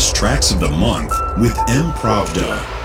best tracks of the month with M. Pravda.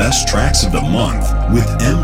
Best tracks of the month with M.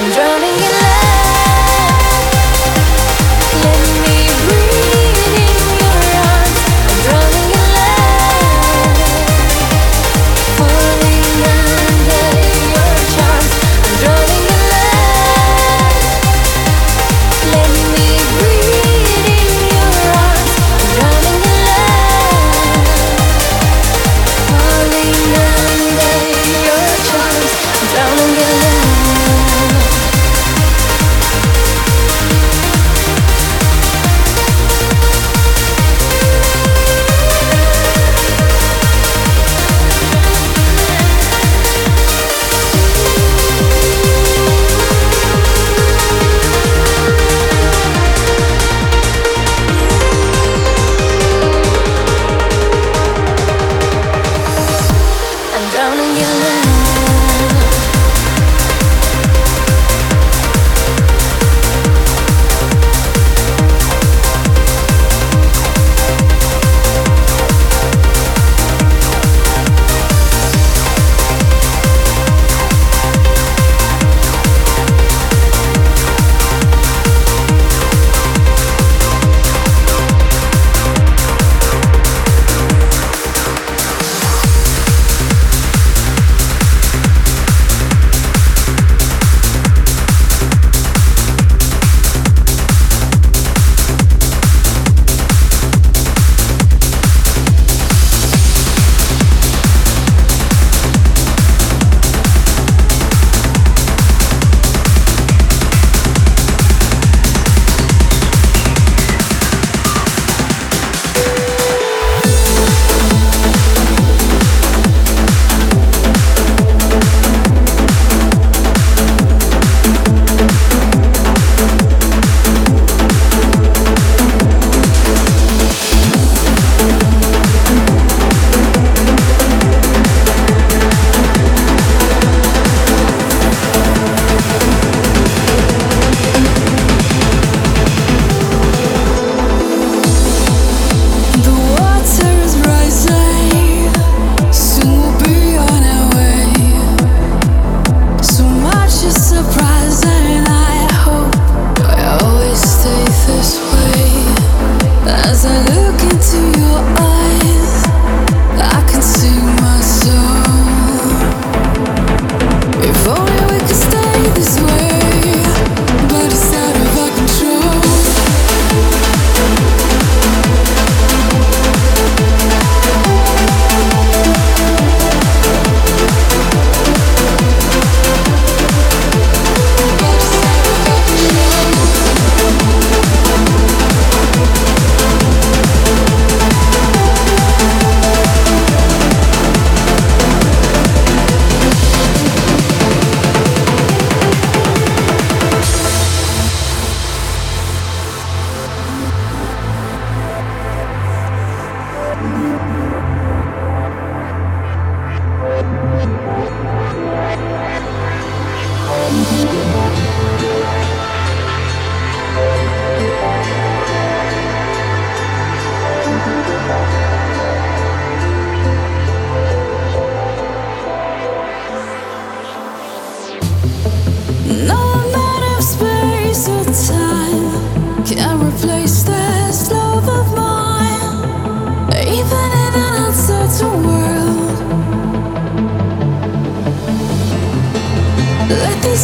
I'm drowning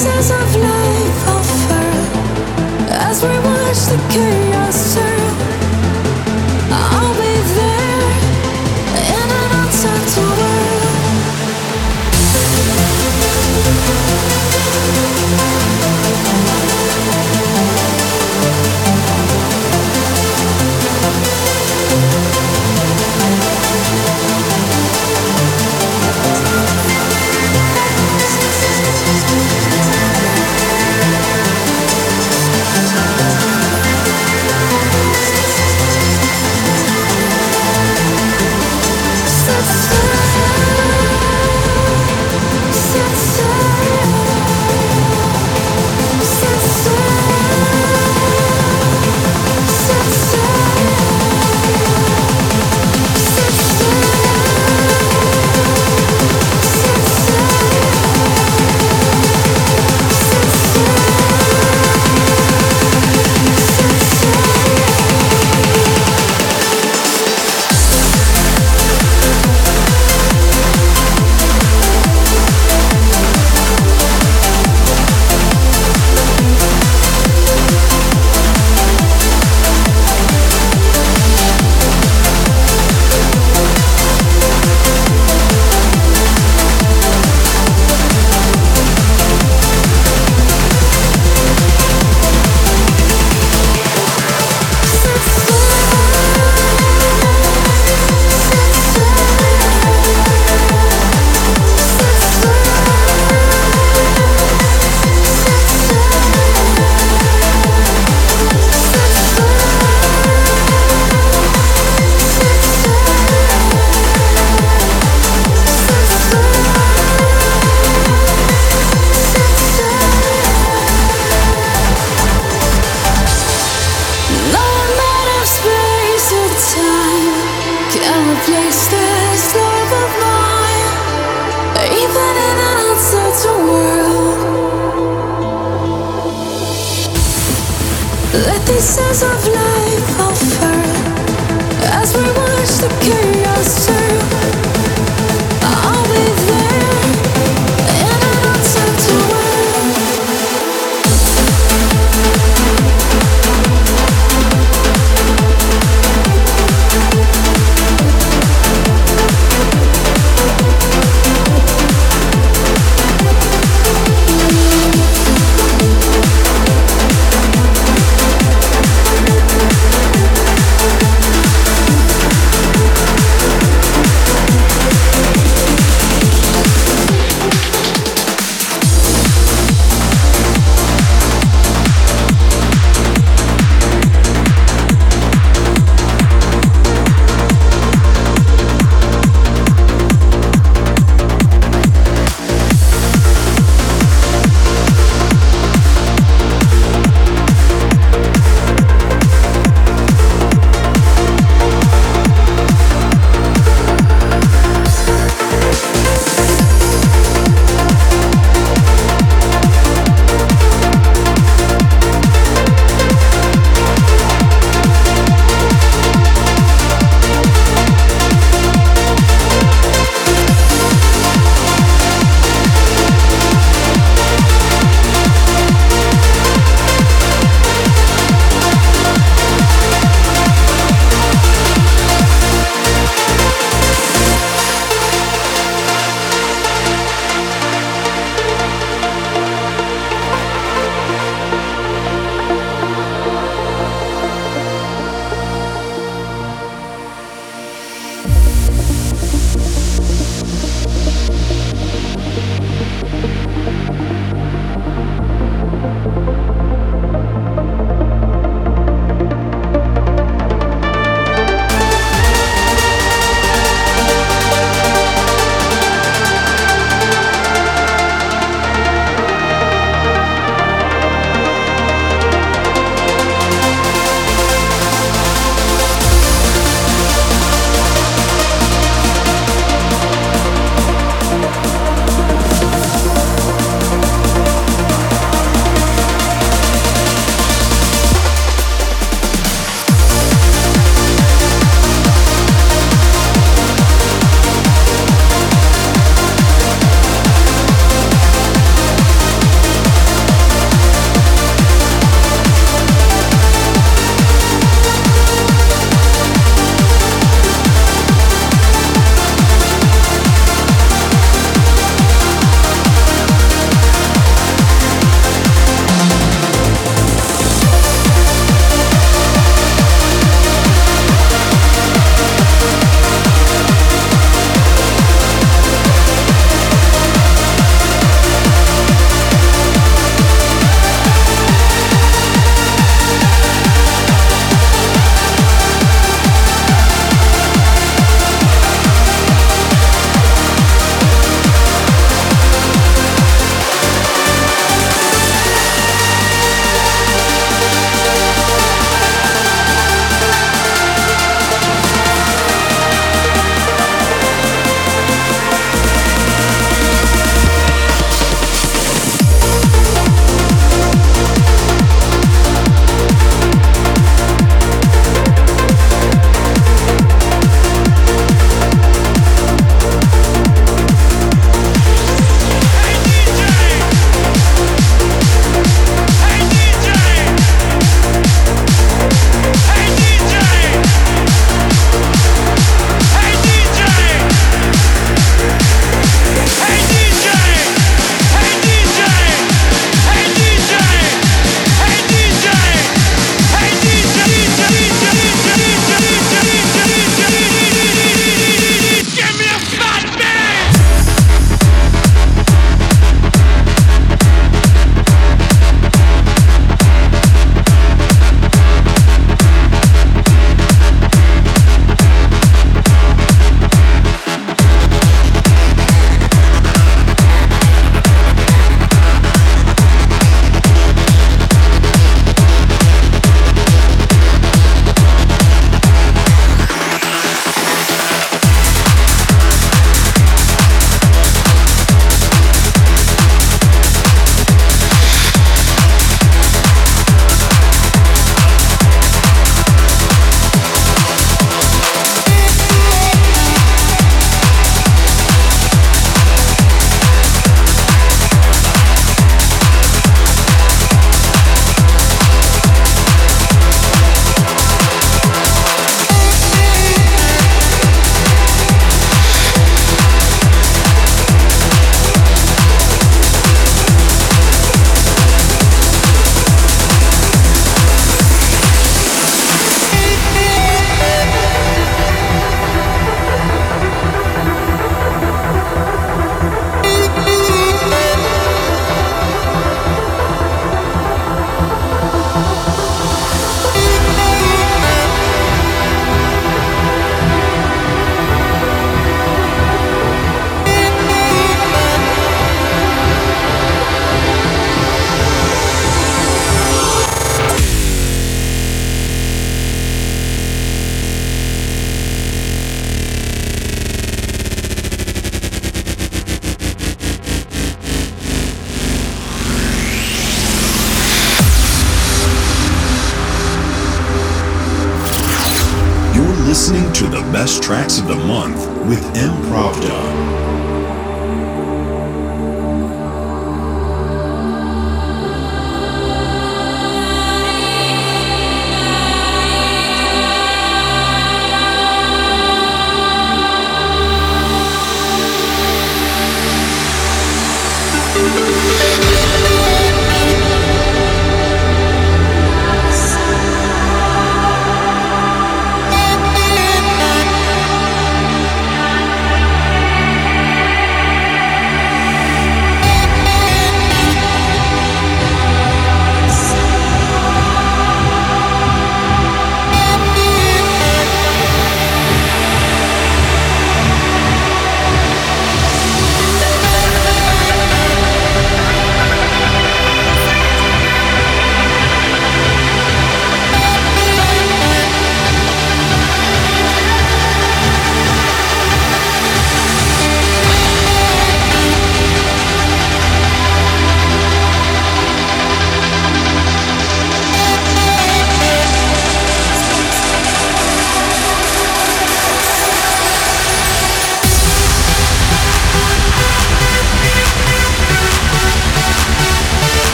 pieces of life offer as we watch the chaos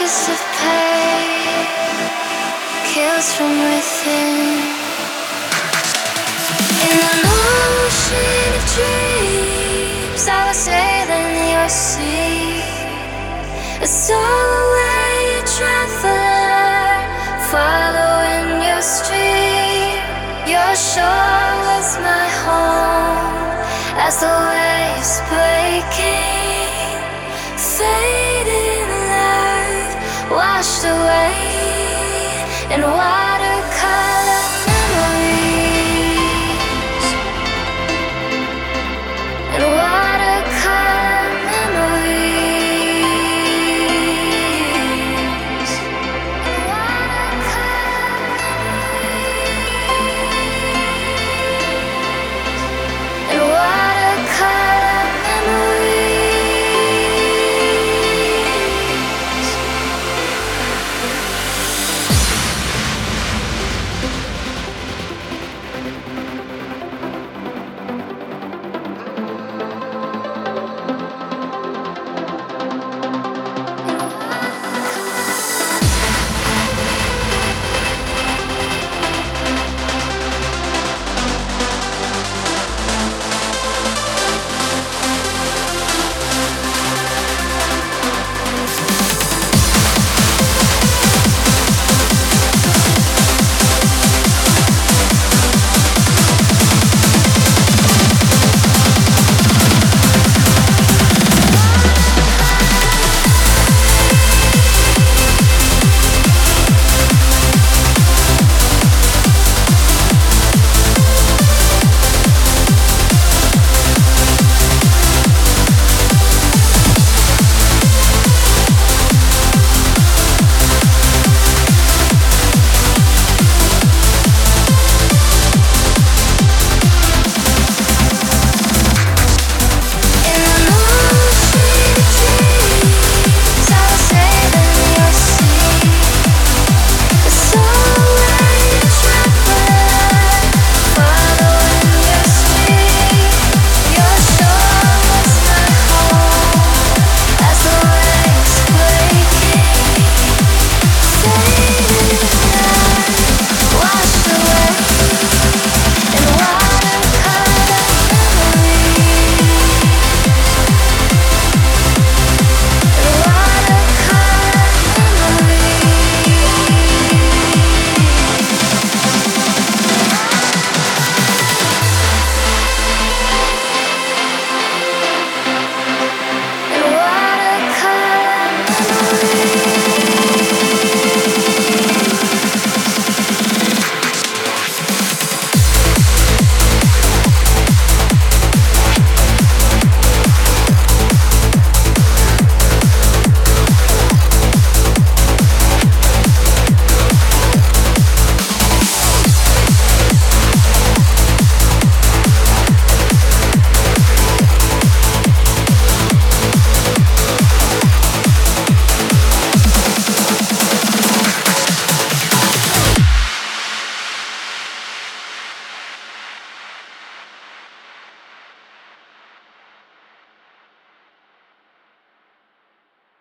kiss of pain kills from within. In the ocean of dreams, I was sailing your sea. A away a traveler, following your stream. Your shore was my home as the waves breaking, fading washed away and why